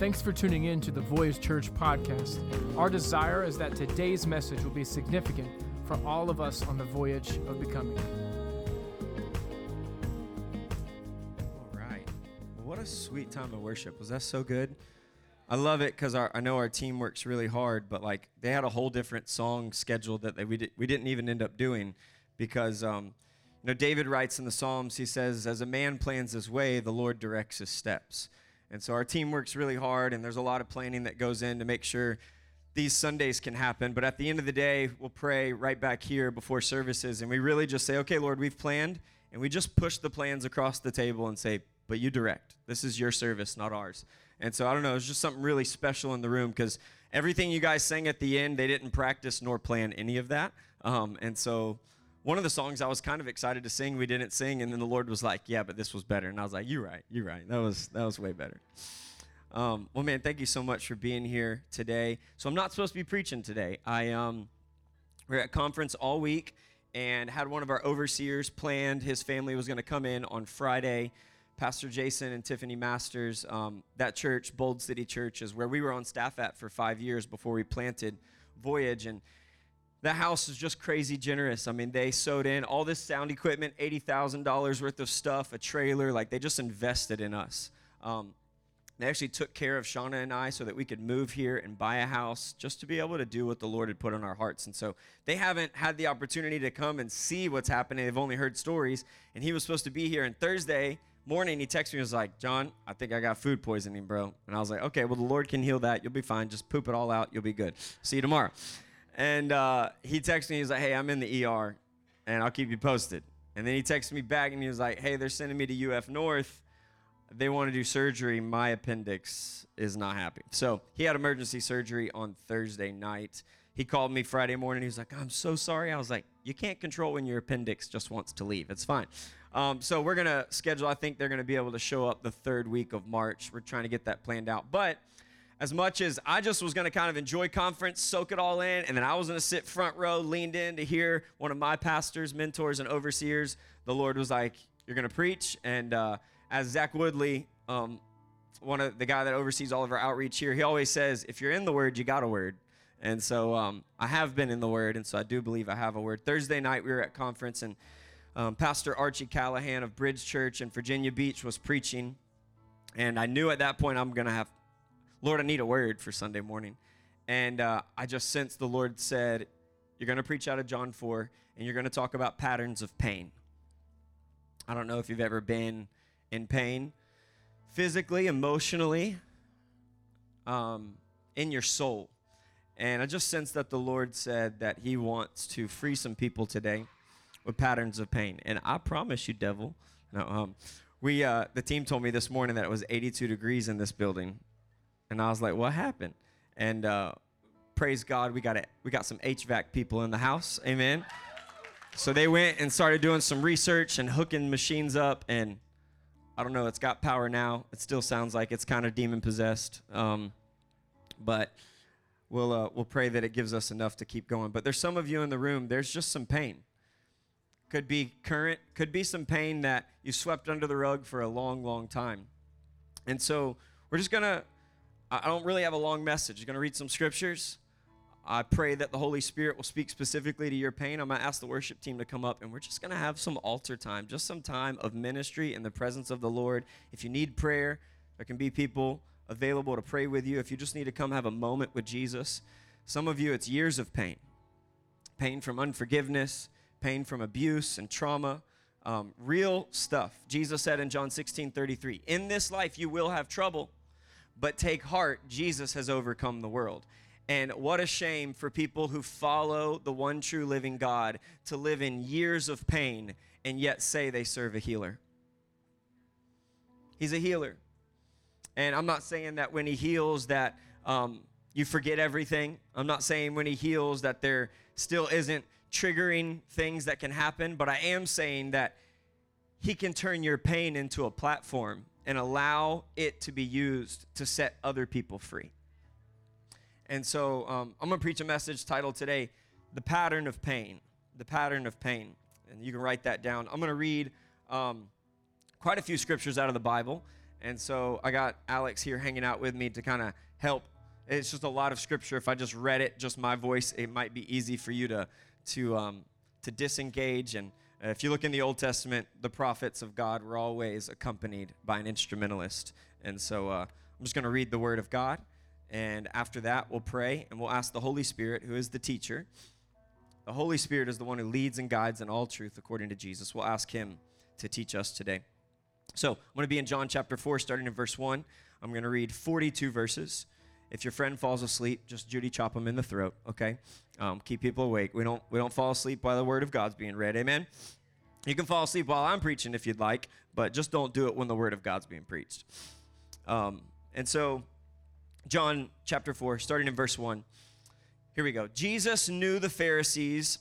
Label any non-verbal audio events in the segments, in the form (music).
Thanks for tuning in to the Voyage Church podcast. Our desire is that today's message will be significant for all of us on the voyage of becoming. All right. What a sweet time of worship. Was that so good? I love it because I know our team works really hard, but like they had a whole different song scheduled that they, we, we didn't even end up doing because, um, you know, David writes in the Psalms, he says, As a man plans his way, the Lord directs his steps. And so our team works really hard, and there's a lot of planning that goes in to make sure these Sundays can happen. But at the end of the day, we'll pray right back here before services, and we really just say, okay, Lord, we've planned, and we just push the plans across the table and say, but you direct. This is your service, not ours. And so I don't know, it's just something really special in the room because everything you guys sang at the end, they didn't practice nor plan any of that. Um, and so one of the songs I was kind of excited to sing, we didn't sing, and then the Lord was like, "Yeah, but this was better," and I was like, "You're right, you're right. That was that was way better." Um, well, man, thank you so much for being here today. So I'm not supposed to be preaching today. I um, we're at conference all week and had one of our overseers planned. His family was going to come in on Friday. Pastor Jason and Tiffany Masters, um, that church, Bold City Church, is where we were on staff at for five years before we planted Voyage. And the house is just crazy generous. I mean, they sowed in all this sound equipment, $80,000 worth of stuff, a trailer. Like, they just invested in us. Um, they actually took care of Shauna and I so that we could move here and buy a house just to be able to do what the Lord had put on our hearts. And so they haven't had the opportunity to come and see what's happening. They've only heard stories. And he was supposed to be here. And Thursday morning, he texted me and was like, John, I think I got food poisoning, bro. And I was like, okay, well, the Lord can heal that. You'll be fine. Just poop it all out. You'll be good. See you tomorrow. And uh, he texted me, he was like, hey, I'm in the ER and I'll keep you posted. And then he texted me back and he was like, hey, they're sending me to UF North. They want to do surgery. My appendix is not happy. So he had emergency surgery on Thursday night. He called me Friday morning. He was like, I'm so sorry. I was like, you can't control when your appendix just wants to leave. It's fine. Um, so we're to schedule, I think they're to be able to show up the third week of March. We're trying to get that planned out. But as much as I just was going to kind of enjoy conference, soak it all in, and then I was going to sit front row, leaned in to hear one of my pastors, mentors, and overseers, the Lord was like, You're going to preach. And uh, as Zach Woodley, um, one of the guy that oversees all of our outreach here, he always says, If you're in the Word, you got a word. And so um, I have been in the Word, and so I do believe I have a word. Thursday night, we were at conference, and um, Pastor Archie Callahan of Bridge Church in Virginia Beach was preaching. And I knew at that point I'm going to have Lord, I need a word for Sunday morning. And uh, I just sensed the Lord said, You're going to preach out of John 4, and you're going to talk about patterns of pain. I don't know if you've ever been in pain physically, emotionally, um, in your soul. And I just sensed that the Lord said that He wants to free some people today with patterns of pain. And I promise you, devil, no, um, we, uh, the team told me this morning that it was 82 degrees in this building and I was like, "What happened?" And uh, praise God, we got it. We got some HVAC people in the house. Amen. So they went and started doing some research and hooking machines up, and I don't know. It's got power now. It still sounds like it's kind of demon possessed, um, but we'll uh, we'll pray that it gives us enough to keep going. But there's some of you in the room. There's just some pain. Could be current. Could be some pain that you swept under the rug for a long, long time. And so we're just gonna I don't really have a long message. I'm going to read some scriptures. I pray that the Holy Spirit will speak specifically to your pain. I'm going to ask the worship team to come up and we're just going to have some altar time, just some time of ministry in the presence of the Lord. If you need prayer, there can be people available to pray with you. If you just need to come have a moment with Jesus, some of you, it's years of pain pain from unforgiveness, pain from abuse and trauma. Um, real stuff. Jesus said in John 16 33, In this life you will have trouble but take heart, Jesus has overcome the world. And what a shame for people who follow the one true living God to live in years of pain and yet say they serve a healer. He's a healer. And I'm not saying that when he heals that um, you forget everything. I'm not saying when he heals that there still isn't triggering things that can happen, but I am saying that he can turn your pain into a platform and allow it to be used to set other people free. And so um, I'm going to preach a message titled today, The Pattern of Pain. The Pattern of Pain. And you can write that down. I'm going to read um, quite a few scriptures out of the Bible. And so I got Alex here hanging out with me to kind of help. It's just a lot of scripture. If I just read it, just my voice, it might be easy for you to to um, to disengage. And if you look in the Old Testament, the prophets of God were always accompanied by an instrumentalist. And so uh, I'm just going to read the Word of God, and after that, we'll pray and we'll ask the Holy Spirit, who is the teacher. The Holy Spirit is the one who leads and guides in all truth according to Jesus. We'll ask Him to teach us today. So I'm going to be in John chapter 4, starting in verse 1. I'm going to read 42 verses. If your friend falls asleep, just Judy chop him in the throat, okay? Um, keep people awake. We don't, we don't fall asleep while the word of God's being read, amen? You can fall asleep while I'm preaching if you'd like, but just don't do it when the word of God's being preached. Um, and so, John chapter 4, starting in verse 1. Here we go. Jesus knew the Pharisees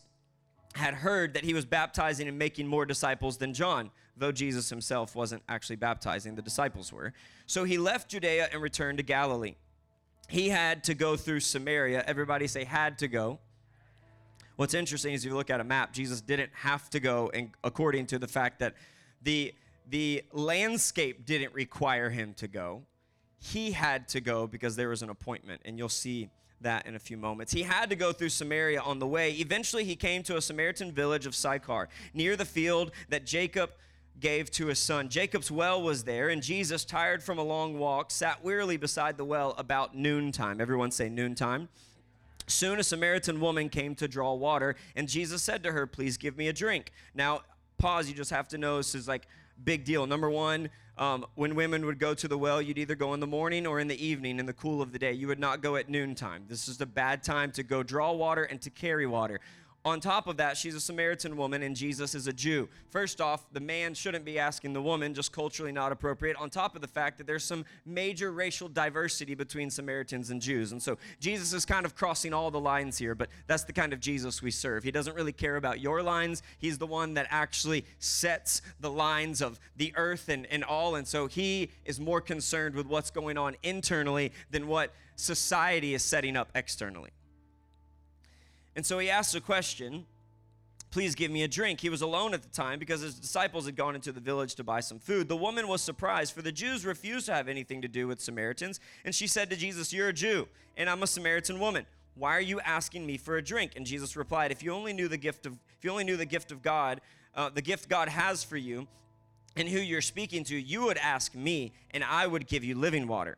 had heard that he was baptizing and making more disciples than John, though Jesus himself wasn't actually baptizing, the disciples were. So he left Judea and returned to Galilee. He had to go through Samaria. Everybody say, had to go. What's interesting is if you look at a map, Jesus didn't have to go, and according to the fact that the the landscape didn't require him to go. He had to go because there was an appointment, and you'll see that in a few moments. He had to go through Samaria on the way. Eventually, he came to a Samaritan village of Sychar, near the field that Jacob gave to his son. Jacob's well was there, and Jesus, tired from a long walk, sat wearily beside the well about noontime. Everyone say noontime. Soon a Samaritan woman came to draw water, and Jesus said to her, Please give me a drink. Now, pause, you just have to know this is like big deal. Number one, um, when women would go to the well, you'd either go in the morning or in the evening in the cool of the day. You would not go at noontime. This is a bad time to go draw water and to carry water. On top of that, she's a Samaritan woman and Jesus is a Jew. First off, the man shouldn't be asking the woman, just culturally not appropriate, on top of the fact that there's some major racial diversity between Samaritans and Jews. And so Jesus is kind of crossing all the lines here, but that's the kind of Jesus we serve. He doesn't really care about your lines, He's the one that actually sets the lines of the earth and, and all. And so He is more concerned with what's going on internally than what society is setting up externally. And so he asked a question Please give me a drink. He was alone at the time because his disciples had gone into the village to buy some food. The woman was surprised, for the Jews refused to have anything to do with Samaritans. And she said to Jesus, You're a Jew, and I'm a Samaritan woman. Why are you asking me for a drink? And Jesus replied, If you only knew the gift of, if you only knew the gift of God, uh, the gift God has for you, and who you're speaking to, you would ask me, and I would give you living water.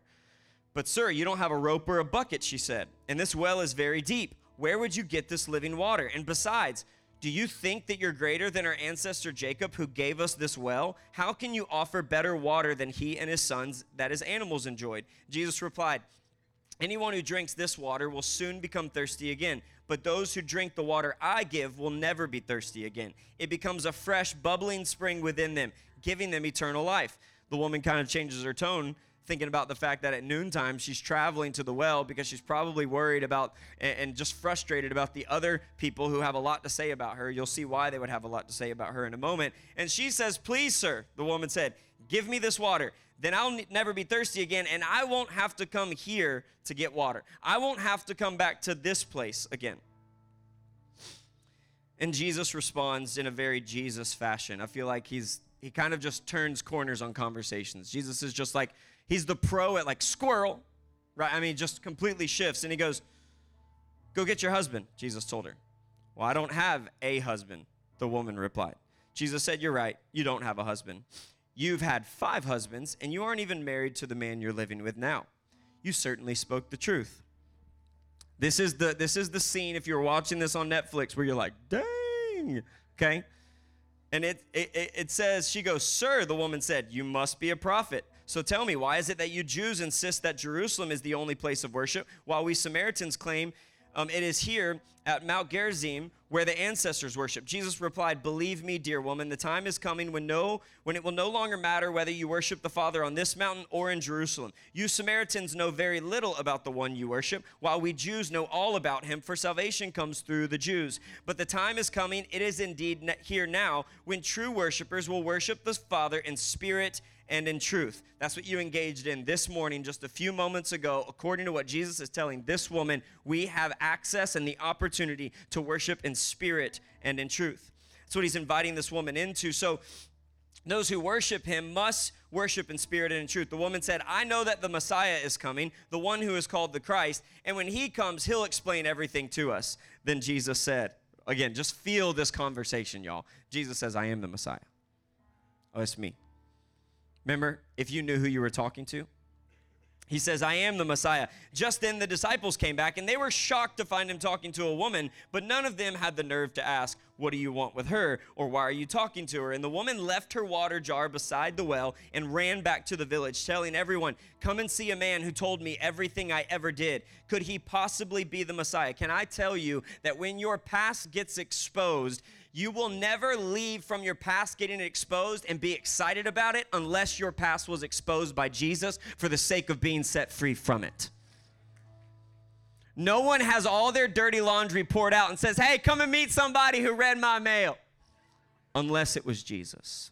But, sir, you don't have a rope or a bucket, she said, and this well is very deep. Where would you get this living water? And besides, do you think that you're greater than our ancestor Jacob, who gave us this well? How can you offer better water than he and his sons that his animals enjoyed? Jesus replied, Anyone who drinks this water will soon become thirsty again, but those who drink the water I give will never be thirsty again. It becomes a fresh, bubbling spring within them, giving them eternal life. The woman kind of changes her tone thinking about the fact that at noontime she's traveling to the well because she's probably worried about and, just frustrated about the other people who have a lot to say about her. You'll see why they would have a lot to say about her in a moment. And she says, Please, sir, the woman said, Give me this water. Then I'll never be thirsty again, and I won't have to come here to get water. I won't have to come back to this place again. And Jesus responds in a very Jesus fashion. I feel like he's he kind of just turns corners on conversations. Jesus is just like, He's the pro at like squirrel, right? I mean, just completely shifts. And he goes, Go get your husband, Jesus told her. Well, I don't have a husband, the woman replied. Jesus said, You're right. You don't have a husband. You've had five husbands, and you aren't even married to the man you're living with now. You certainly spoke the truth. This is the this is the scene if you're watching this on Netflix where you're like, dang, okay? And it, it, it says, she goes, Sir, the woman said, You must be a prophet. So tell me, why is it that you Jews insist that Jerusalem is the only place of worship, while we Samaritans claim um, it is here at Mount Gerizim where the ancestors worship. Jesus replied, "Believe me, dear woman, the time is coming when no when it will no longer matter whether you worship the Father on this mountain or in Jerusalem. You Samaritans know very little about the one you worship, while we Jews know all about him, for salvation comes through the Jews. But the time is coming, it is indeed here now, when true worshipers will worship the Father in spirit and in truth. That's what you engaged in this morning, just a few moments ago. According to what Jesus is telling this woman, we have access and the opportunity to worship in spirit and in truth. That's what he's inviting this woman into. So, those who worship him must worship in spirit and in truth. The woman said, I know that the Messiah is coming, the one who is called the Christ, and when he comes, he'll explain everything to us. Then Jesus said, Again, just feel this conversation, y'all. Jesus says, I am the Messiah. Oh, it's me. Remember, if you knew who you were talking to, he says, I am the Messiah. Just then the disciples came back and they were shocked to find him talking to a woman, but none of them had the nerve to ask, What do you want with her? or Why are you talking to her? And the woman left her water jar beside the well and ran back to the village, telling everyone, Come and see a man who told me everything I ever did. Could he possibly be the Messiah? Can I tell you that when your past gets exposed, you will never leave from your past getting it exposed and be excited about it unless your past was exposed by Jesus for the sake of being set free from it. No one has all their dirty laundry poured out and says, Hey, come and meet somebody who read my mail, unless it was Jesus.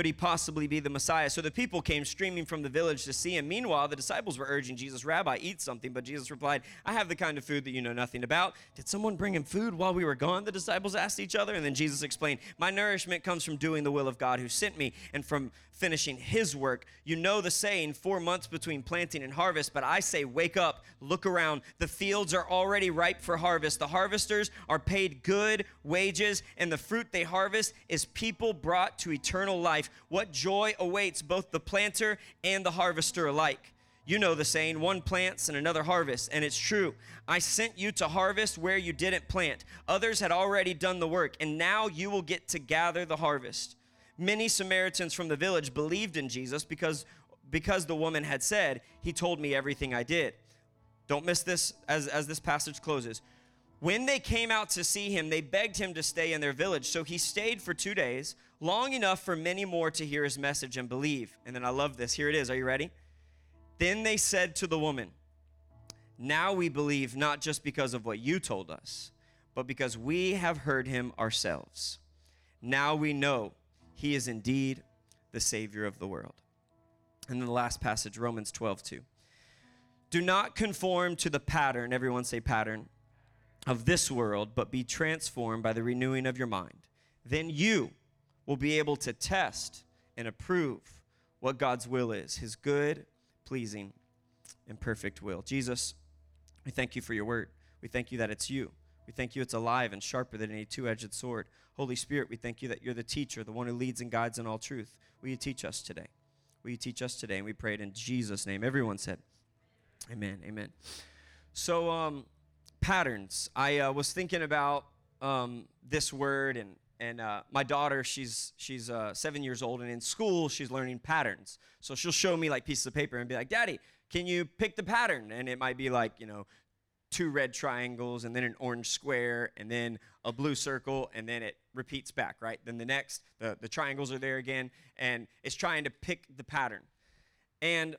Could he possibly be the Messiah? So the people came streaming from the village to see him. Meanwhile, the disciples were urging Jesus, Rabbi, eat something. But Jesus replied, I have the kind of food that you know nothing about. Did someone bring him food while we were gone? The disciples asked each other. And then Jesus explained, My nourishment comes from doing the will of God who sent me and from finishing his work. You know the saying, four months between planting and harvest, but I say, wake up, look around. The fields are already ripe for harvest. The harvesters are paid good wages, and the fruit they harvest is people brought to eternal life. What joy awaits both the planter and the harvester alike. You know the saying, one plants and another harvests, and it's true. I sent you to harvest where you didn't plant. Others had already done the work, and now you will get to gather the harvest. Many Samaritans from the village believed in Jesus because, because the woman had said, He told me everything I did. Don't miss this as, as this passage closes. When they came out to see him, they begged him to stay in their village. So he stayed for two days, long enough for many more to hear his message and believe. And then I love this. Here it is. Are you ready? Then they said to the woman, Now we believe not just because of what you told us, but because we have heard him ourselves. Now we know he is indeed the Savior of the world. And then the last passage, Romans 12, 2. Do not conform to the pattern, everyone say pattern, of this world, but be transformed by the renewing of your mind. Then you will be able to test and approve what God's will is, his good, pleasing, and perfect will. Jesus, we thank you for your word. We thank you that it's you. We thank you it's alive and sharper than any two edged sword. Holy Spirit, we thank you that you're the teacher, the one who leads and guides in all truth. Will you teach us today? Will you teach us today? And we pray it in Jesus' name. Everyone said, Amen. Amen. So, um, patterns. I uh, was thinking about um, this word, and and uh, my daughter, she's she's uh, seven years old, and in school she's learning patterns. So she'll show me like pieces of paper and be like, "Daddy, can you pick the pattern?" And it might be like you know two red triangles and then an orange square and then a blue circle and then it repeats back, right? Then the next, the, the triangles are there again and it's trying to pick the pattern. And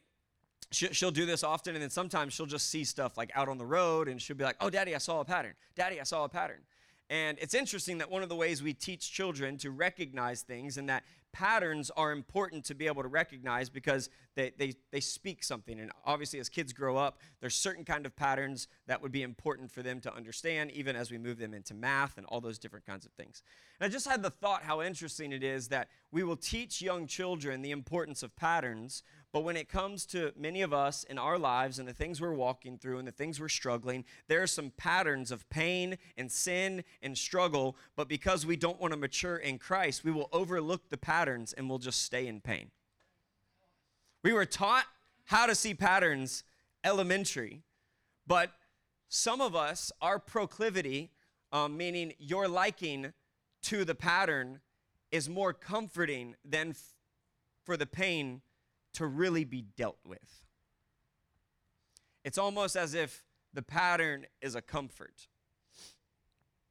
she'll do this often and then sometimes she'll just see stuff like out on the road and she'll be like, oh, daddy, I saw a pattern. Daddy, I saw a pattern. And it's interesting that one of the ways we teach children to recognize things and that patterns are important to be able to recognize because they, they, they speak something. And obviously, as kids grow up, there's certain kind of patterns that would be important for them to understand, even as we move them into math and all those different kinds of things. And I just had the thought how interesting it is that we will teach young children the importance of patterns, but when it comes to many of us in our lives and the things we're walking through and the things we're struggling, there are some patterns of pain and sin and struggle. But because we don't want to mature in Christ, we will overlook the patterns and we'll just stay in pain. We were taught how to see patterns elementary, but some of us, our proclivity, um, meaning your liking to the pattern, is more comforting than f- for the pain to really be dealt with. It's almost as if the pattern is a comfort.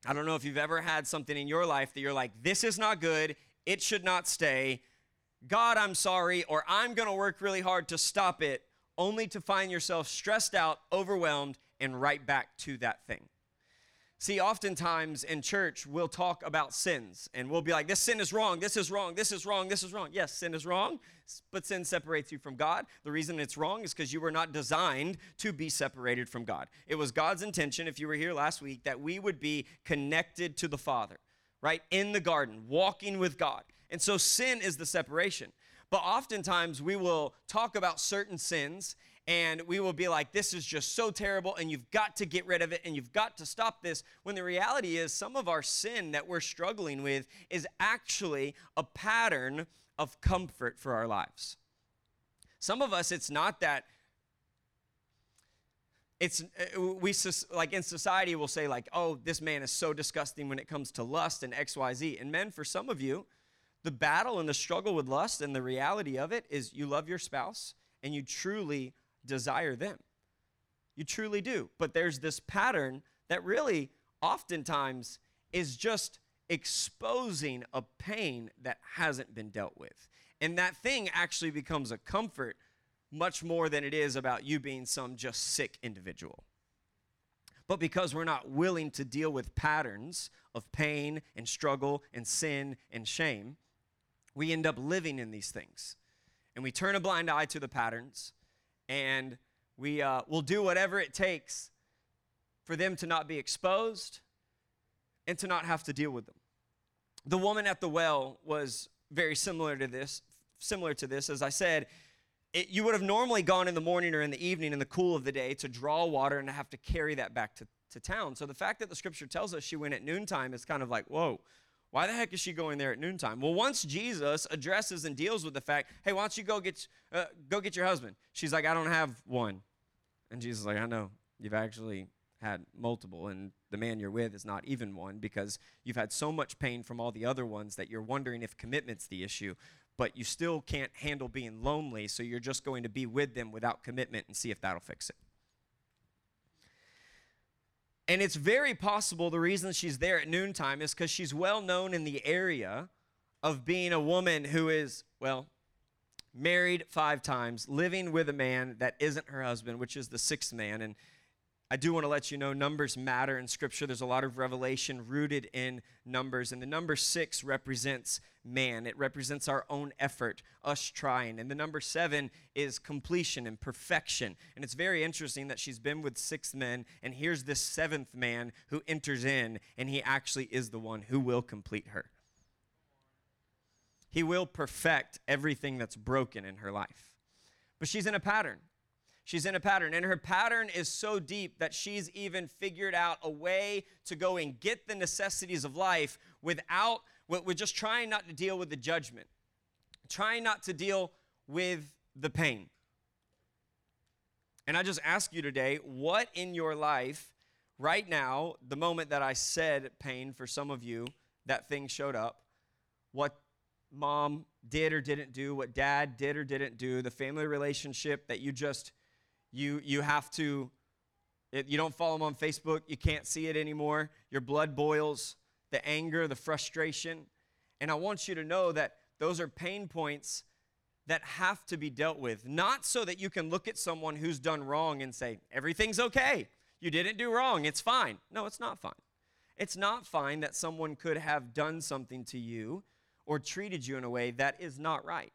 I don't know if you've ever had something in your life that you're like, this is not good, it should not stay. God, I'm sorry, or I'm going to work really hard to stop it, only to find yourself stressed out, overwhelmed, and right back to that thing. See, oftentimes in church, we'll talk about sins and we'll be like, this sin is wrong, this is wrong, this is wrong, this is wrong. Yes, sin is wrong, but sin separates you from God. The reason it's wrong is because you were not designed to be separated from God. It was God's intention, if you were here last week, that we would be connected to the Father. right? In the garden, walking with God. And so sin is the separation. But oftentimes we will talk about certain sins and we will be like, this is just so terrible, and you've got to get rid of it, and you've got to stop this. When the reality is, some of our sin that we're struggling with is actually a pattern of comfort for our lives. Some of us, it's not that it's uh, we like in society we'll say like oh this man is so disgusting when it comes to lust and xyz and men for some of you the battle and the struggle with lust and the reality of it is you love your spouse and you truly desire them you truly do but there's this pattern that really oftentimes is just exposing a pain that hasn't been dealt with and that thing actually becomes a comfort much more than it is about you being some just sick individual. But because we're not willing to deal with patterns of pain and struggle and sin and shame, we end up living in these things. And we turn a blind eye to the patterns and we uh, will do whatever it takes for them to not be exposed and to not have to deal with them. The woman at the well was very similar to this. Similar to this, as I said, it, you would have normally gone in the morning or in the evening in the cool of the day to draw water and have to carry that back to, to town. So the fact that the scripture tells us she went at noontime is kind of like, whoa, why the heck is she going there at noontime? Well, once Jesus addresses and deals with the fact, hey, why don't you go get, uh, go get your husband? She's like, I don't have one. And Jesus is like, I know. You've actually had multiple, and the man you're with is not even one because you've had so much pain from all the other ones that you're wondering if commitment's the issue but you still can't handle being lonely, so you're just going to be with them without commitment and see if that'll fix it. And it's very possible the reason she's there at noontime is because she's well known in the area of being a woman who is, well, married five times, living with a man that isn't her husband, which is the sixth man. And I do want to let you know numbers matter in Scripture. There's a lot of revelation rooted in numbers. And the number six represents man, it represents our own effort, us trying. And the number seven is completion and perfection. And it's very interesting that she's been with six men, and here's this seventh man who enters in, and he actually is the one who will complete her. He will perfect everything that's broken in her life. But she's in a pattern. She's in a pattern, and her pattern is so deep that she's even figured out a way to go and get the necessities of life without, with just trying not to deal with the judgment, trying not to deal with the pain. And I just ask you today, what in your life right now, the moment that I said pain for some of you, that thing showed up, what mom did or didn't do, what dad did or didn't do, the family relationship that you just you, you have to, you don't follow them on Facebook, you can't see it anymore. Your blood boils, the anger, the frustration. And I want you to know that those are pain points that have to be dealt with, not so that you can look at someone who's done wrong and say, everything's okay. You didn't do wrong. It's fine. No, it's not fine. It's not fine that someone could have done something to you or treated you in a way that is not right.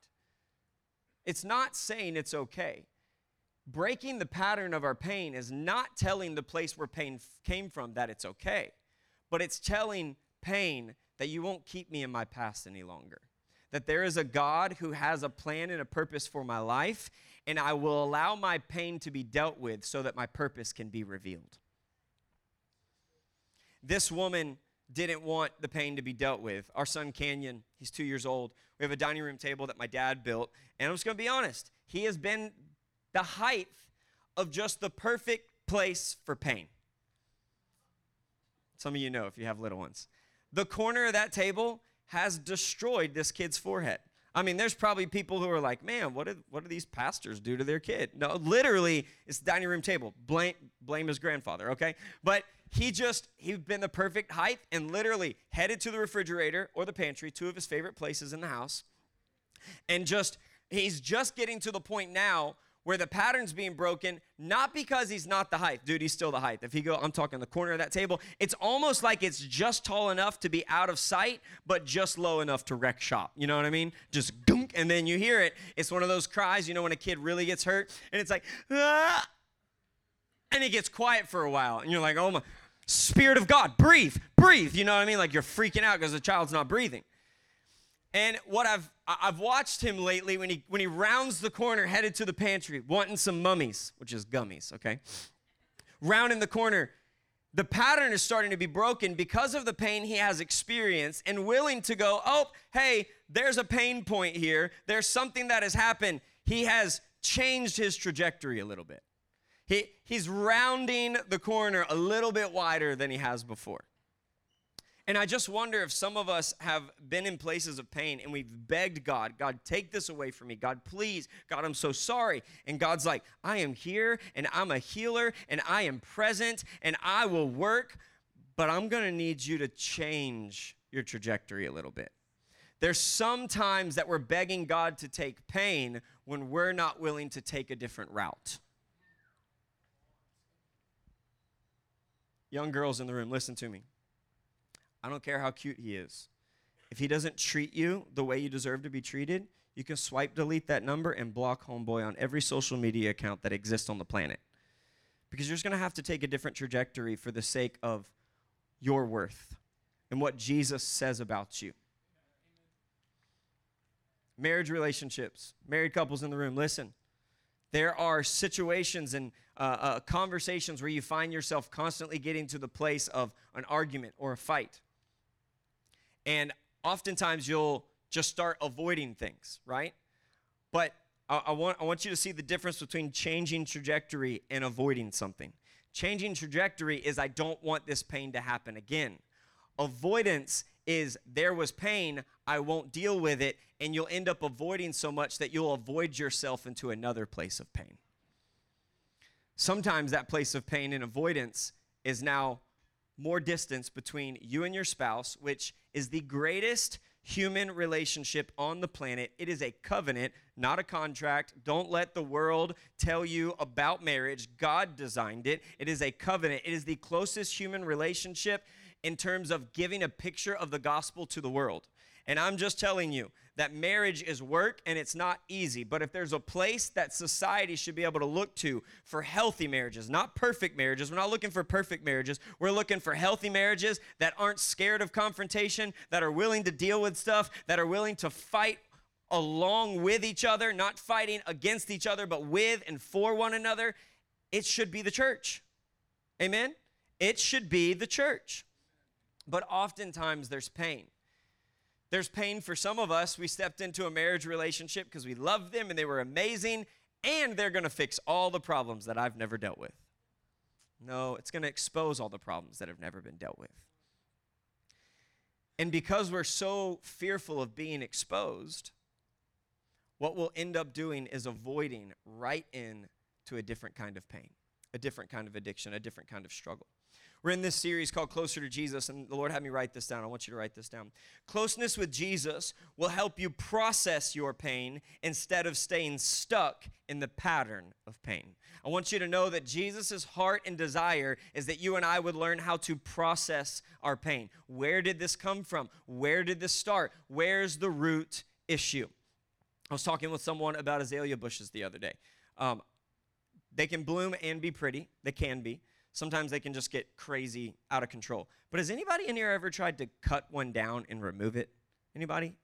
It's not saying it's okay breaking the pattern of our pain is not telling the place where pain f- came from that it's okay, but it's telling pain that you won't keep me in my past any longer. That there is a God who has a plan and a purpose for my life, and I will allow my pain to be dealt with so that my purpose can be revealed. This woman didn't want the pain to be dealt with. Our son Canyon, he's two years old. We have a dining room table that my dad built, and I'm just gonna be honest, he has been the height of just the perfect place for pain. Some of you know if you have little ones. The corner of that table has destroyed this kid's forehead. I mean, there's probably people who are like, man, what do, what do these pastors do to their kid? No, literally, it's the dining room table. Blame, blame his grandfather, okay? But he just, he'd been the perfect height and literally headed to the refrigerator or the pantry, two of his favorite places in the house, and just, he's just getting to the point now where the pattern's being broken, not because he's not the height. Dude, he's still the height. If he go, I'm talking the corner of that table, it's almost like it's just tall enough to be out of sight, but just low enough to wreck shop. You know what I mean? Just gunk, and then you hear it. It's one of those cries, you know, when a kid really gets hurt, and it's like, ah! and it gets quiet for a while, and you're like, oh my. Spirit of God, breathe, breathe. You know what I mean? Like you're freaking out because the child's not breathing. And what I've I've watched him lately when he when he rounds the corner headed to the pantry wanting some mummies, which is gummies, okay? Rounding the corner, the pattern is starting to be broken because of the pain he has experienced and willing to go, "Oh, hey, there's a pain point here. There's something that has happened." He has changed his trajectory a little bit. He, he's rounding the corner a little bit wider than he has before. And I just wonder if some of us have been in places of pain and we've begged God, God, take this away from me. God, please. God, I'm so sorry. And God's like, I am here and I'm a healer and I am present and I will work, but I'm going to need you to change your trajectory a little bit. There's some times that we're begging God to take pain when we're not willing to take a different route. Young girls in the room, listen to me. I don't care how cute he is. If he doesn't treat you the way you deserve to be treated, you can swipe delete that number and block Homeboy on every social media account that exists on the planet. Because you're just going to have to take a different trajectory for the sake of your worth and what Jesus says about you. Marriage relationships, married couples in the room, listen. There are situations and uh, uh, conversations where you find yourself constantly getting to the place of an argument or a fight. And oftentimes you'll just start avoiding things, right? But I, I, want, I want you to see the difference between changing trajectory and avoiding something. Changing trajectory is I don't want this pain to happen again. Avoidance is there was pain, I won't deal with it, and you'll end up avoiding so much that you'll avoid yourself into another place of pain. Sometimes that place of pain and avoidance is now more distance between you and your spouse, which is the greatest human relationship on the planet. It is a covenant, not a contract. Don't let the world tell you about marriage. God designed it. It is a covenant. It is the closest human relationship in terms of giving a picture of the gospel to the world. And I'm just telling you that marriage is work and it's not easy. But if there's a place that society should be able to look to for healthy marriages, not perfect marriages, we're not looking for perfect marriages. We're looking for healthy marriages that aren't scared of confrontation, that are willing to deal with stuff, that are willing to fight along with each other, not fighting against each other, but with and for one another. It should be the church. Amen? It should be the church. But oftentimes there's pain. There's pain for some of us. We stepped into a marriage relationship because we loved them and they were amazing, and they're going to fix all the problems that I've never dealt with. No, it's going to expose all the problems that have never been dealt with. And because we're so fearful of being exposed, what we'll end up doing is avoiding right into a different kind of pain, a different kind of addiction, a different kind of struggle. We're in this series called Closer to Jesus, and the Lord had me write this down. I want you to write this down. Closeness with Jesus will help you process your pain instead of staying stuck in the pattern of pain. I want you to know that Jesus' heart and desire is that you and I would learn how to process our pain. Where did this come from? Where did this start? Where's the root issue? I was talking with someone about azalea bushes the other day. Um, they can bloom and be pretty, they can be sometimes they can just get crazy out of control. But has anybody in here ever tried to cut one down and remove it? Anybody?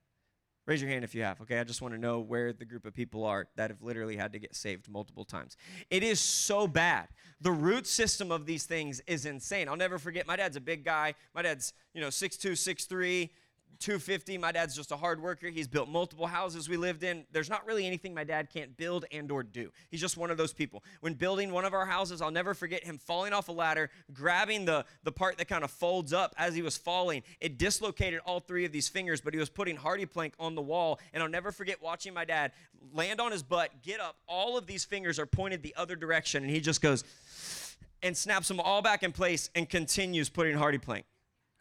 Raise your hand if you have, okay? I just want to know where the group of people are that have literally had to get saved multiple times. It is so bad. The root system of these things is insane. I'll never forget, my dad's a big guy. My dad's, you know, 6'2, 6'3, 250 my dad's just a hard worker. He's built multiple houses we lived in. There's not really anything my dad can't build and or do. He's just one of those people. When building one of our houses i'll never forget him falling off a ladder grabbing the the part that kind of folds up as he was falling. It dislocated all three of these fingers but he was putting HardiePlank on the wall and i'll never forget watching my dad land on his butt get up all of these fingers are pointed the other direction and he just goes and snaps them all back in place and continues putting HardiePlank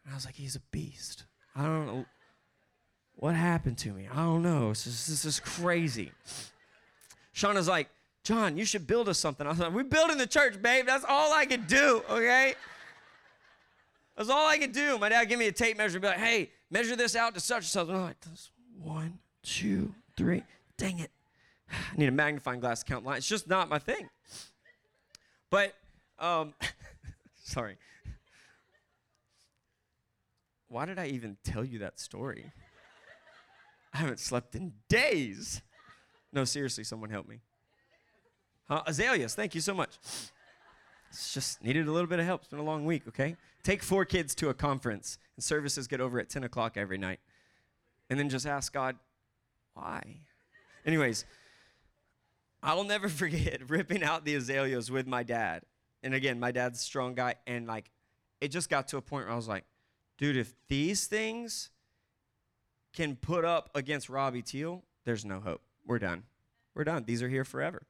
and i was like he's a beast I don't know what happened to me. I don't know. This is, this is crazy. Shauna's like, John, you should build us something. I was like, we're building the church, babe. That's all I could do, okay? That's all I could do. My dad give me a tape measure and be like, hey, measure this out to such and such. I'm like, this one, two, three. Dang it. (sighs) I need a magnifying glass to count lines. It's just not my thing. But, um, (laughs) sorry. Why did I even tell you that story? I haven't slept in days. No, seriously, someone help me. Huh? Azaleas, thank you so much. It's just needed a little bit of help. It's been a long week, okay? Take four kids to a conference, and services get over at 10 o'clock every night. And then just ask God, why? Anyways, I'll never (laughs) forget ripping out the azaleas with my dad. And again, my dad's a strong guy, and like, it just got to a point where I was like, dude, if these things can put up against Robbie Teal, there's no hope. We're done. We're done. These are here forever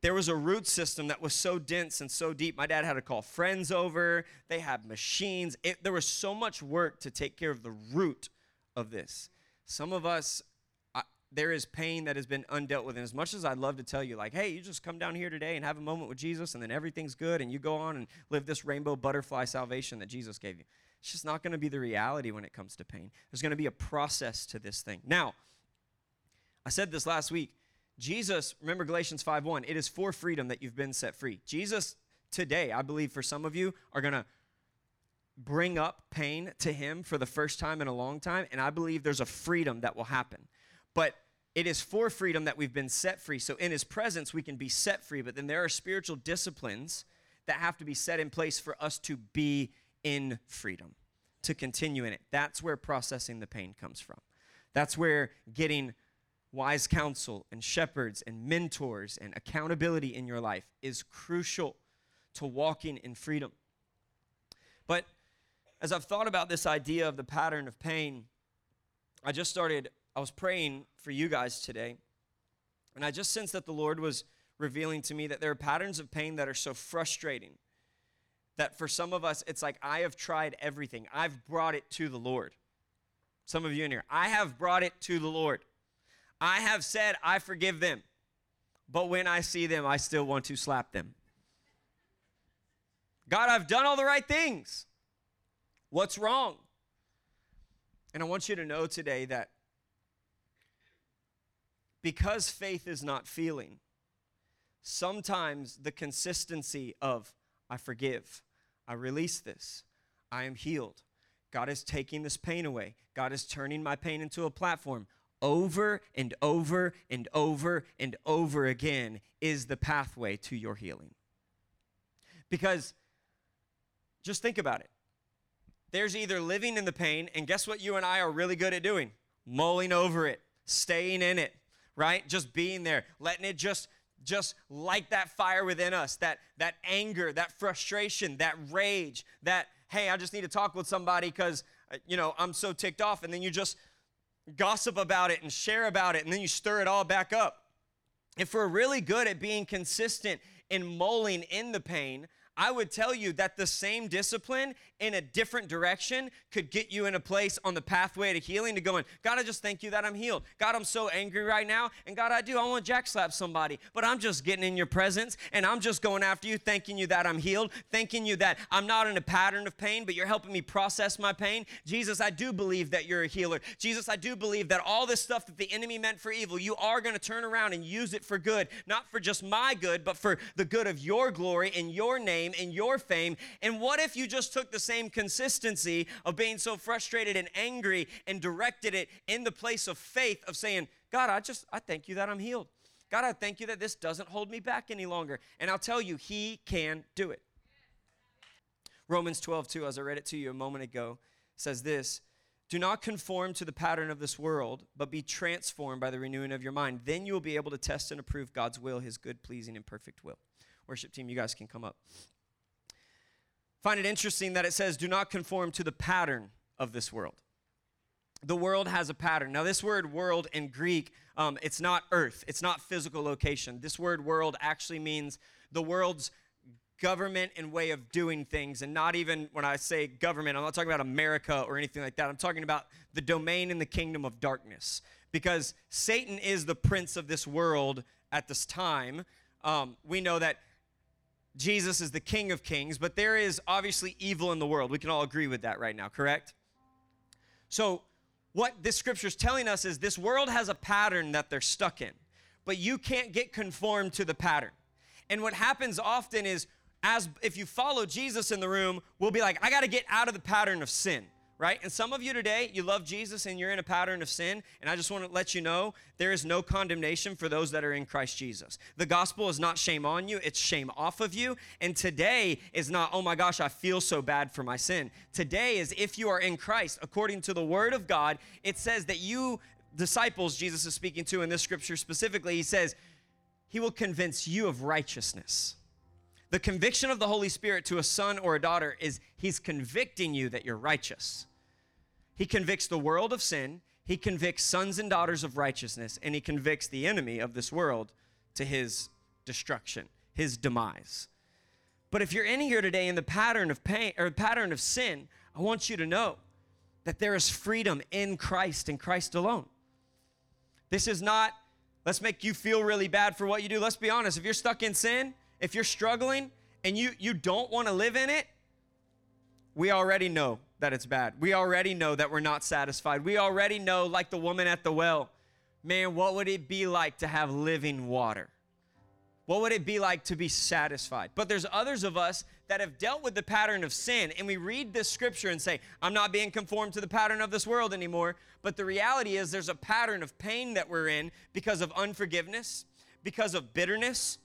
there was a root system that was so dense and so deep. My dad had to call friends over. They had machines. It, there was so much work to take care of the root of this. Some of us, I, there is pain that has been undealt with. And as much as I'd love to tell you, like, hey, you just come down here today and have a moment with Jesus, and then everything's good, and you go on and live this rainbow butterfly salvation that Jesus gave you. It's just not going to be the reality when it comes to pain. There's going to be a process to this thing. Now, I said this last week Jesus, remember Galatians 5:1, it is for freedom that you've been set free. Jesus today, I believe for some of you are going to bring up pain to him for the first time in a long time and I believe there's a freedom that will happen. But it is for freedom that we've been set free. So in his presence we can be set free, but then there are spiritual disciplines that have to be set in place for us to be in freedom, to continue in it. That's where processing the pain comes from. That's where getting wise counsel and shepherds and mentors and accountability in your life is crucial to walking in freedom. But as I've thought about this idea of the pattern of pain, I just started, I was praying for you guys today, and I just sensed that the Lord was revealing to me that there are patterns of pain that are so frustrating that for some of us, it's like, I have tried everything. I've brought it to the Lord. Some of you in here, I have brought it to the Lord. I have said, I forgive them. But when I see them, I still want to slap them. God, I've done all the right things. What's wrong? And I want you to know today that because faith is not feeling, sometimes the consistency of, I forgive, I release this, I am healed, God is taking this pain away, God is turning my pain into a platform over and over and over and over again is the pathway to your healing. Because just think about it. There's either living in the pain, and guess what you and I are really good at doing? Mulling over it, staying in it, right? Just being there, letting it just just light that fire within us, that that anger, that frustration, that rage, that hey, I just need to talk with somebody cuz uh, you know, I'm so ticked off and then you just gossip about it and share about it, and then you stir it all back up. If we're really good at being consistent in mulling in the pain, I would tell you that the same discipline in a different direction could get you in a place on the pathway to healing to going, God, I just thank you that I'm healed. God, I'm so angry right now. And God, I do. I want to jack slap somebody. But I'm just getting in your presence and I'm just going after you, thanking you that I'm healed, thanking you that I'm not in a pattern of pain, but you're helping me process my pain. Jesus, I do believe that you're a healer. Jesus, I do believe that all this stuff that the enemy meant for evil, you are going to turn around and use it for good, not for just my good, but for the good of your glory and your name name and your fame. And what if you just took the same consistency of being so frustrated and angry and directed it in the place of faith of saying, God, I just, I thank you that I'm healed. God, I thank you that this doesn't hold me back any longer. And I'll tell you, He can do it. Romans 12, 2, as I read it to you a moment ago, says this Do not conform to the pattern of this world, but be transformed by the renewing of your mind. Then you will be able to test and approve God's will, His good, pleasing, and perfect will. Worship team, you guys can come up. Find it interesting that it says, do not conform to the pattern of this world. The world has a pattern. Now, this word world in Greek, um, it's not earth, it's not physical location. This word world actually means the world's government and way of doing things. And not even when I say government, I'm not talking about America or anything like that. I'm talking about the domain and the kingdom of darkness. Because Satan is the prince of this world at this time. Um, we know that Jesus is the King of Kings, but there is obviously evil in the world. We can all agree with that right now, correct? So, what this scripture is telling us is this world has a pattern that they're stuck in, but you can't get conformed to the pattern. And what happens often is, as if you follow Jesus in the room, we'll be like, I got to get out of the pattern of sin. Right? And some of you today, you love Jesus and you're in a pattern of sin. And I just want to let you know there is no condemnation for those that are in Christ Jesus. The gospel is not shame on you, it's shame off of you. And today is not, oh my gosh, I feel so bad for my sin. Today is if you are in Christ, according to the word of God, it says that you, disciples, Jesus is speaking to in this scripture specifically, he says, he will convince you of righteousness. The conviction of the Holy Spirit to a son or a daughter is he's convicting you that you're righteous. He convicts the world of sin, he convicts sons and daughters of righteousness, and he convicts the enemy of this world to his destruction, his demise. But if you're in here today in the pattern of pain or the pattern of sin, I want you to know that there is freedom in Christ and Christ alone. This is not let's make you feel really bad for what you do. Let's be honest, if you're stuck in sin, if you're struggling and you you don't want to live in it, we already know that it's bad. We already know that we're not satisfied. We already know, like the woman at the well, man, what would it be like to have living water? What would it be like to be satisfied? But there's others of us that have dealt with the pattern of sin, and we read this scripture and say, I'm not being conformed to the pattern of this world anymore. But the reality is, there's a pattern of pain that we're in because of unforgiveness, because of bitterness,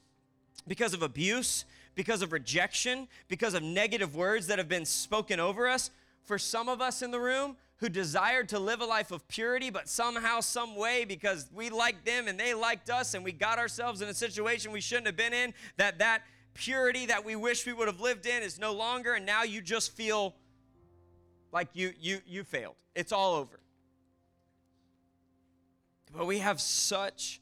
because of abuse, because of rejection, because of negative words that have been spoken over us. For some of us in the room who desired to live a life of purity, but somehow, some way, because we liked them and they liked us, and we got ourselves in a situation we shouldn't have been in, that that purity that we wish we would have lived in is no longer, and now you just feel like you you you failed. It's all over. But we have such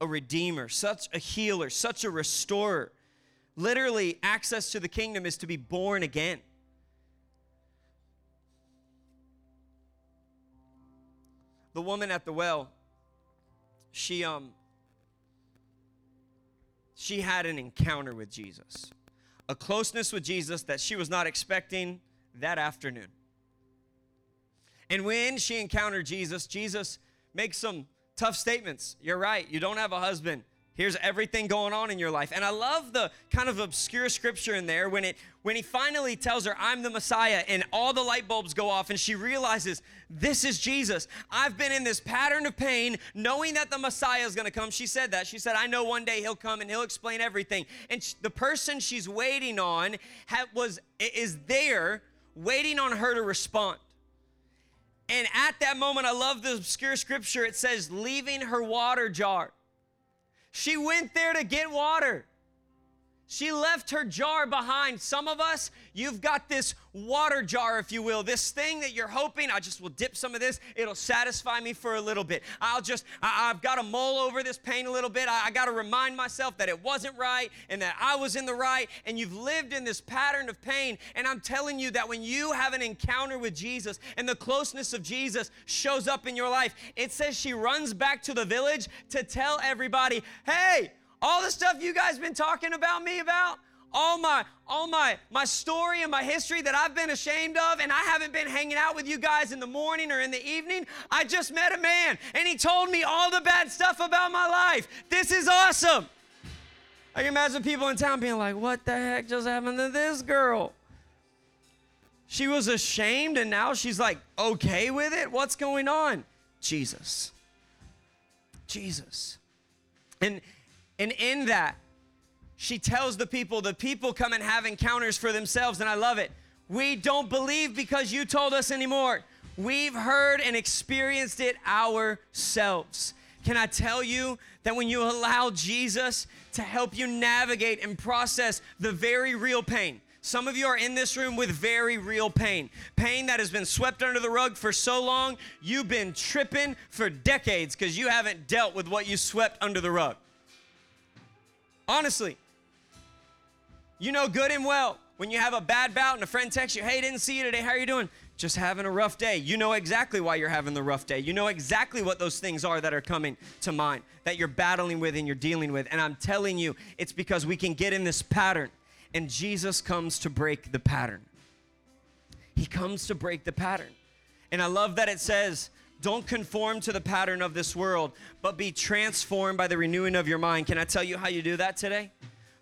a redeemer, such a healer, such a restorer Literally, access to the kingdom is to be born again. The woman at the well, she um she had an encounter with Jesus. A closeness with Jesus that she was not expecting that afternoon. And when she encountered Jesus, Jesus makes some tough statements. You're right, you don't have a husband. Here's everything going on in your life. And I love the kind of obscure scripture in there when it when he finally tells her, I'm the Messiah, and all the light bulbs go off, and she realizes, this is Jesus. I've been in this pattern of pain, knowing that the Messiah is gonna come. She said that. She said, I know one day he'll come and he'll explain everything. And the person she's waiting on was is there waiting on her to respond. And at that moment, I love the obscure scripture. It says, leaving her water jar. She went there to get water. She left her jar behind. Some of us, you've got this water jar, if you will, this thing that you're hoping, I just will dip some of this, it'll satisfy me for a little bit. I'll just, I, have got to mull over this pain a little bit. I, I got to remind myself that it wasn't right and that I was in the right. And you've lived in this pattern of pain. And I'm telling you that when you have an encounter with Jesus and the closeness of Jesus shows up in your life, it says she runs back to the village to tell everybody, hey, all the stuff you guys been talking about me about, all my all my my story and my history that I've been ashamed of and I haven't been hanging out with you guys in the morning or in the evening. I just met a man and he told me all the bad stuff about my life. This is awesome. I can imagine people in town being like, "What the heck just happened to this girl?" She was ashamed and now she's like okay with it. What's going on? Jesus. Jesus. And and in that, she tells the people, the people come and have encounters for themselves, and I love it. We don't believe because you told us anymore. We've heard and experienced it ourselves. Can I tell you that when you allow Jesus to help you navigate and process the very real pain, some of you are in this room with very real pain. Pain that has been swept under the rug for so long, you've been tripping for decades because you haven't dealt with what you swept under the rug. Honestly. You know good and well when you have a bad bout and a friend texts you, hey, didn't see you today. How are you doing? Just having a rough day. You know exactly why you're having the rough day. You know exactly what those things are that are coming to mind, that you're battling with and you're dealing with. And I'm telling you, it's because we can get in this pattern. And Jesus comes to break the pattern. He comes to break the pattern. And I love that it says, don't conform to the pattern of this world, but be transformed by the renewing of your mind. Can I tell you how you do that today?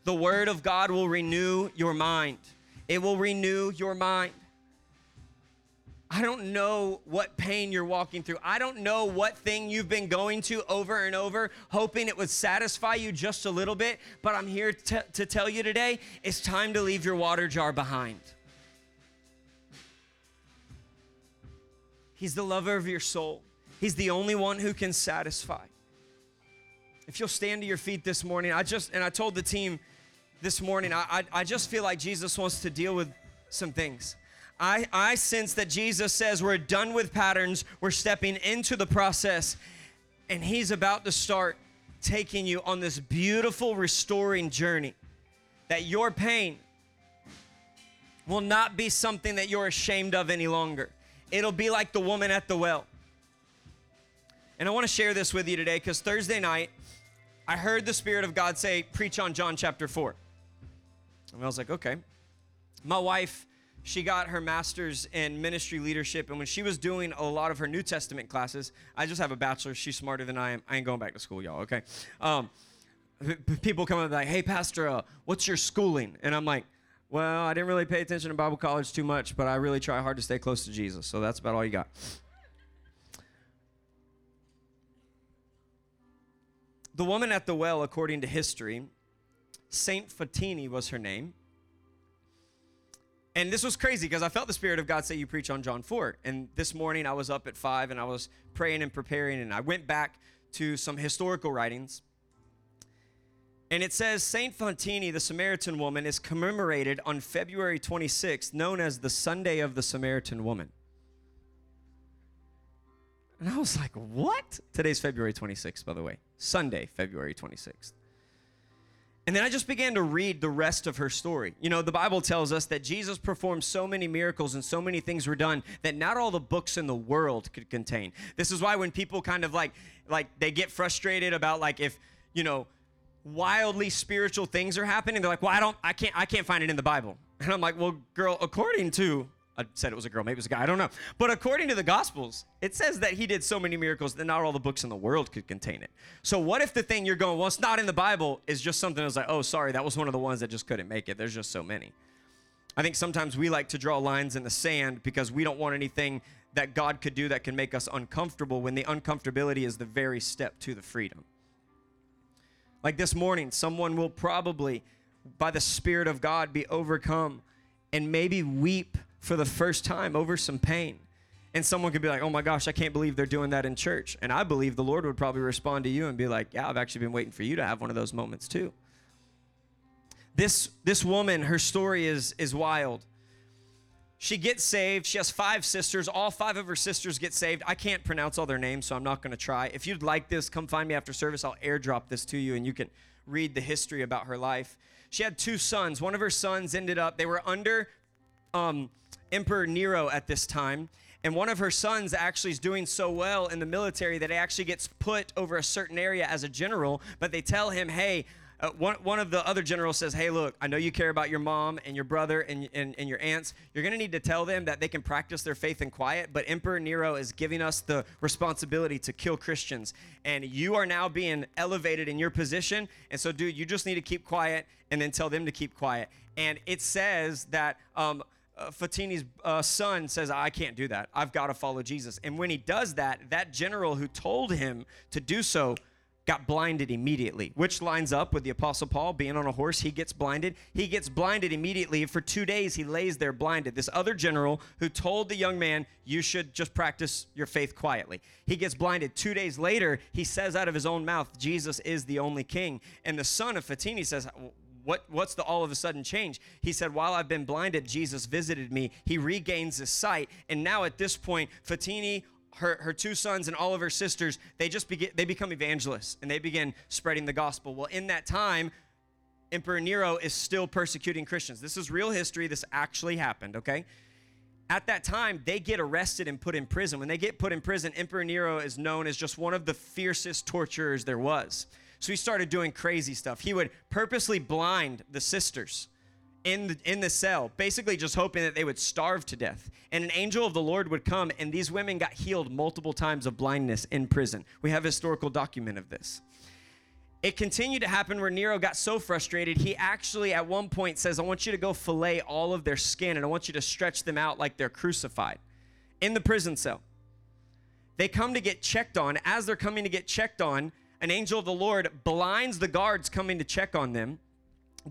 The Word of God will renew your mind. It will renew your mind. I don't know what pain you're walking through. I don't know what thing you've been going to over and over, hoping it would satisfy you just a little bit. But I'm here to, to tell you today it's time to leave your water jar behind. He's the lover of your soul, He's the only one who can satisfy. If you'll stand to your feet this morning, I just, and I told the team this morning, I, I, I just feel like Jesus wants to deal with some things. I, I sense that Jesus says we're done with patterns, we're stepping into the process, and He's about to start taking you on this beautiful restoring journey. That your pain will not be something that you're ashamed of any longer. It'll be like the woman at the well. And I want to share this with you today because Thursday night, I heard the Spirit of God say, Preach on John chapter 4. And I was like, Okay. My wife she got her master's in ministry leadership and when she was doing a lot of her new testament classes i just have a bachelor's she's smarter than i am i ain't going back to school y'all okay um, people come up and like hey pastor uh, what's your schooling and i'm like well i didn't really pay attention to bible college too much but i really try hard to stay close to jesus so that's about all you got the woman at the well according to history saint photini was her name and this was crazy because I felt the Spirit of God say, You preach on John 4. And this morning I was up at 5 and I was praying and preparing, and I went back to some historical writings. And it says Saint Photini, the Samaritan woman, is commemorated on February 26th, known as the Sunday of the Samaritan woman. And I was like, What? Today's February 26th, by the way. Sunday, February 26th. And then I just began to read the rest of her story. You know, the Bible tells us that Jesus performed so many miracles and so many things were done that not all the books in the world could contain. This is why when people kind of like like they get frustrated about like if, you know, wildly spiritual things are happening, they're like, "Well, I don't I can't I can't find it in the Bible." (laughs) And I'm like, "Well, girl, according to I said it was a girl, maybe it was a guy, I don't know. But according to the Gospels, it says that he did so many miracles that not all the books in the world could contain it. So what if the thing you're going, well, it's not in the Bible, is just something that's like, oh, sorry, that was one of the ones that just couldn't make it. There's just so many. I think sometimes we like to draw lines in the sand because we don't want anything that God could do that can make us uncomfortable when the uncomfortability is the very step to the freedom. Like this morning, someone will probably, by the Spirit of God, be overcome and maybe weep for the first time over some pain. And someone could be like, oh my gosh, I can't believe they're doing that in church. And I believe the Lord would probably respond to you and be like, yeah, I've actually been waiting for you to have one of those moments too. This, this woman, her story is, is wild. She gets saved. She has five sisters. All five of her sisters get saved. I can't pronounce all their names, so I'm not going to try. If you'd like this, come find me after service. I'll airdrop this to you and you can read the history about her life. She had two sons. One of her sons ended up, they were under um, Emperor Nero at this time. And one of her sons actually is doing so well in the military that he actually gets put over a certain area as a general. But they tell him, hey, uh, one, one of the other generals says, Hey, look, I know you care about your mom and your brother and, and, and your aunts. You're going to need to tell them that they can practice their faith in quiet, but Emperor Nero is giving us the responsibility to kill Christians. And you are now being elevated in your position. And so, dude, you just need to keep quiet and then tell them to keep quiet. And it says that. Um, uh, Photini's uh, son says, I can't do that. I've got to follow Jesus. And when he does that, that general who told him to do so got blinded immediately, which lines up with the Apostle Paul being on a horse. He gets blinded. He gets blinded immediately. For two days, he lays there blinded. This other general who told the young man, You should just practice your faith quietly. He gets blinded. Two days later, he says out of his own mouth, Jesus is the only king. And the son of Photini says, what, what's the all of a sudden change? He said, While I've been blinded, Jesus visited me. He regains his sight. And now at this point, Photini, her, her two sons, and all of her sisters, they just begin, they become evangelists and they begin spreading the gospel. Well, in that time, Emperor Nero is still persecuting Christians. This is real history. This actually happened, okay? At that time, they get arrested and put in prison. When they get put in prison, Emperor Nero is known as just one of the fiercest torturers there was. So he started doing crazy stuff. He would purposely blind the sisters in the, in the cell, basically just hoping that they would starve to death. And an angel of the Lord would come, and these women got healed multiple times of blindness in prison. We have historical document of this. It continued to happen where Nero got so frustrated, he actually at one point says, I want you to go fillet all of their skin and I want you to stretch them out like they're crucified. in the prison cell. They come to get checked on. As they're coming to get checked on, an angel of the Lord blinds the guards coming to check on them,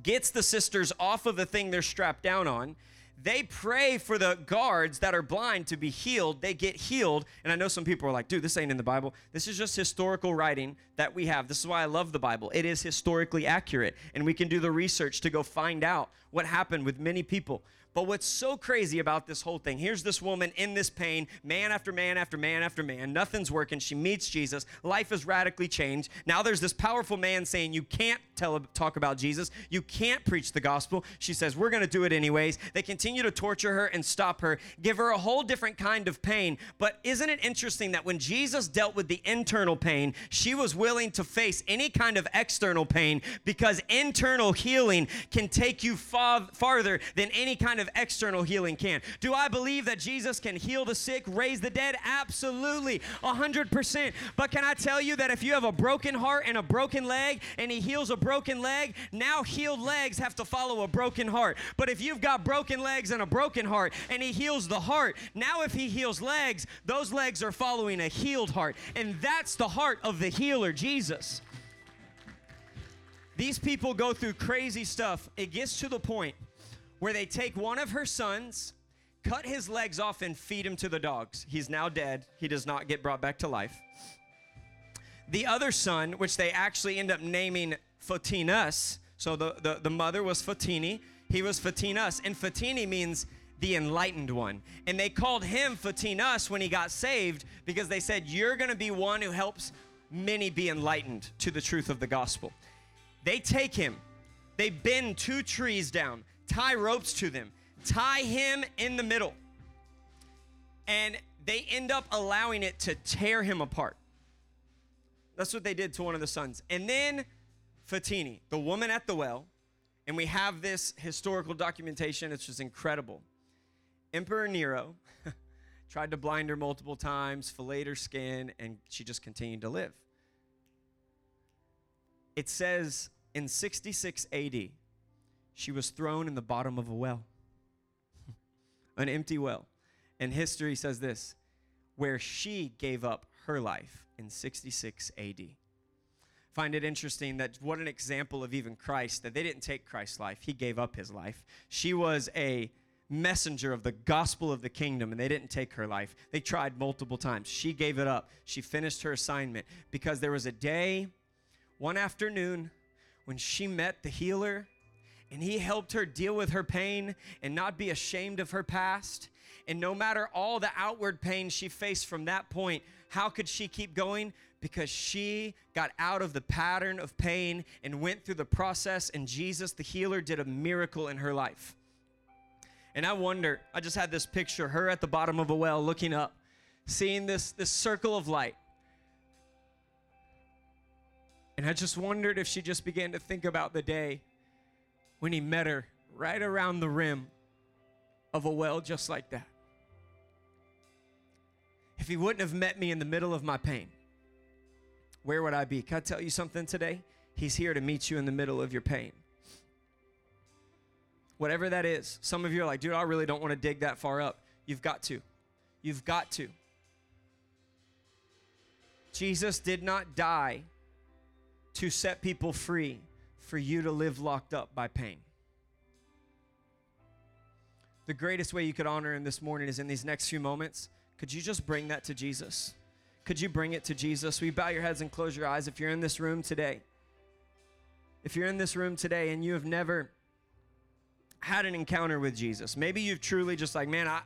gets the sisters off of the thing they're strapped down on. They pray for the guards that are blind to be healed. They get healed. And I know some people are like, dude, this ain't in the Bible. This is just historical writing that we have. This is why I love the Bible. It is historically accurate. And we can do the research to go find out what happened with many people. But what's so crazy about this whole thing, here's this woman in this pain, man after man after man after man. Nothing's working. She meets Jesus. Life is radically changed. Now there's this powerful man saying, You can't tell, talk about Jesus. You can't preach the gospel. She says, We're going to do it anyways. They continue to torture her and stop her, give her a whole different kind of pain. But isn't it interesting that when Jesus dealt with the internal pain, she was willing to face any kind of external pain because internal healing can take you far, farther than any kind of external healing can. Do I believe that Jesus can heal the sick, raise the dead? Absolutely, 100%. But can I tell you that if you have a broken heart and a broken leg and he heals a broken leg, now healed legs have to follow a broken heart. But if you've got broken legs and a broken heart and he heals the heart, now if he heals legs, those legs are following a healed heart. And that's the heart of the healer, Jesus. These people go through crazy stuff. It gets to the point where they take one of her sons, cut his legs off, and feed him to the dogs. He's now dead. He does not get brought back to life. The other son, which they actually end up naming Photinus, so the, the, the mother was Photini, he was Photinus, and Photini means the enlightened one. And they called him Photinus when he got saved because they said, You're going to be one who helps many be enlightened to the truth of the gospel. They take him, they bend two trees down, tie ropes to them, tie him in the middle, and they end up allowing it to tear him apart. That's what they did to one of the sons. And then Photini, the woman at the well, and we have this historical documentation, it's just incredible. Emperor Nero (laughs) tried to blind her multiple times, fillet her skin, and she just continued to live. It says in 66 AD, she was thrown in the bottom of a well, (laughs) an empty well. And history says this where she gave up her life in 66 AD. Find it interesting that what an example of even Christ, that they didn't take Christ's life, he gave up his life. She was a messenger of the gospel of the kingdom and they didn't take her life. They tried multiple times. She gave it up. She finished her assignment because there was a day, one afternoon, when she met the healer and he helped her deal with her pain and not be ashamed of her past. And no matter all the outward pain she faced from that point, how could she keep going? Because she got out of the pattern of pain and went through the process, and Jesus, the healer, did a miracle in her life. And I wonder, I just had this picture her at the bottom of a well looking up, seeing this, this circle of light. And I just wondered if she just began to think about the day when he met her right around the rim of a well just like that. If he wouldn't have met me in the middle of my pain, where would I be? Can I tell you something today? He's here to meet you in the middle of your pain. Whatever that is. Some of you are like, dude, I really don't want to dig that far up. You've got to. You've got to. Jesus did not die to set people free for you to live locked up by pain. The greatest way you could honor him this morning is in these next few moments. Could you just bring that to Jesus? Could you bring it to Jesus? We bow your heads and close your eyes if you're in this room today. If you're in this room today and you have never had an encounter with Jesus, maybe you've truly just like, man, I,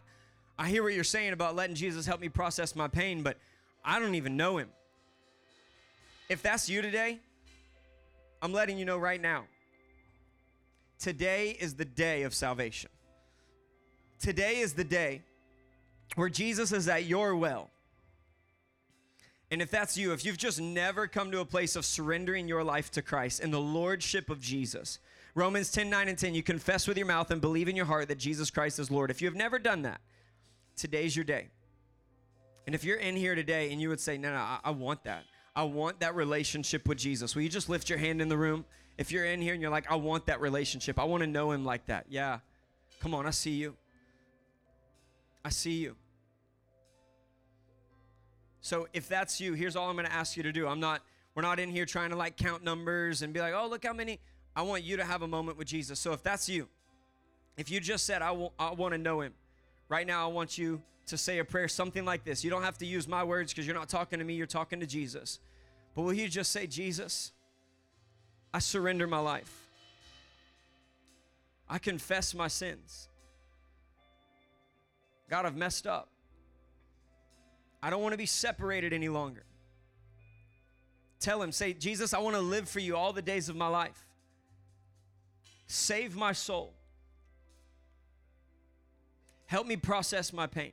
I hear what you're saying about letting Jesus help me process my pain, but I don't even know him. If that's you today, I'm letting you know right now. Today is the day of salvation. Today is the day where Jesus is at your well. And if that's you, if you've just never come to a place of surrendering your life to Christ and the lordship of Jesus, Romans 10 9 and 10, you confess with your mouth and believe in your heart that Jesus Christ is Lord. If you have never done that, today's your day. And if you're in here today and you would say, No, no, I, I want that. I want that relationship with Jesus. Will you just lift your hand in the room? If you're in here and you're like, I want that relationship, I want to know him like that. Yeah. Come on, I see you. I see you. So if that's you, here's all I'm going to ask you to do. I'm not we're not in here trying to like count numbers and be like, "Oh, look how many." I want you to have a moment with Jesus. So if that's you, if you just said, "I, w- I want to know him, right now I want you to say a prayer, something like this. You don't have to use my words because you're not talking to me, you're talking to Jesus. But will you just say, Jesus, I surrender my life. I confess my sins. God, I've messed up. I don't want to be separated any longer. Tell him, say, Jesus, I want to live for you all the days of my life. Save my soul. Help me process my pain.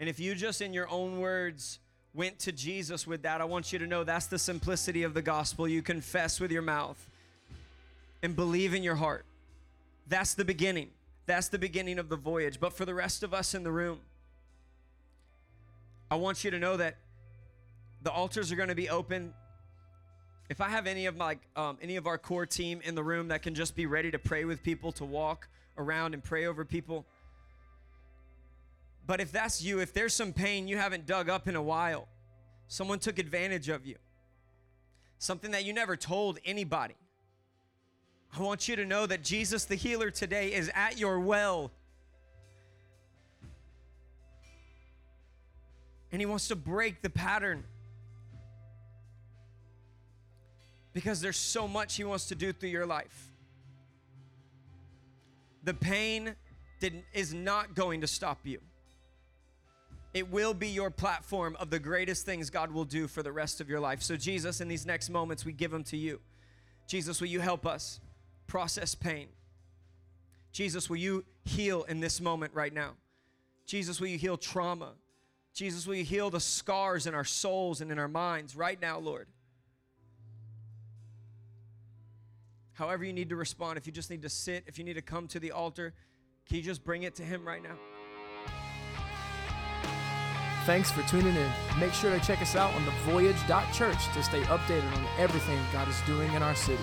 And if you just in your own words went to Jesus with that, I want you to know that's the simplicity of the gospel. You confess with your mouth and believe in your heart. That's the beginning. That's the beginning of the voyage. But for the rest of us in the room, I want you to know that the altars are going to be open. If I have any of my um, any of our core team in the room that can just be ready to pray with people, to walk around and pray over people, but if that's you, if there's some pain you haven't dug up in a while, someone took advantage of you, something that you never told anybody, I want you to know that Jesus the healer today is at your well. And he wants to break the pattern. Because there's so much he wants to do through your life. The pain did, is not going to stop you. It will be your platform of the greatest things God will do for the rest of your life. So, Jesus, in these next moments, we give them to you. Jesus, will you help us process pain? Jesus, will you heal in this moment right now? Jesus, will you heal trauma? Jesus, will you heal the scars in our souls and in our minds right now, Lord? However, you need to respond. If you just need to sit, if you need to come to the altar, can you just bring it to Him right now? Thanks for tuning in. Make sure to check us out on thevoyage.church to stay updated on everything God is doing in our city.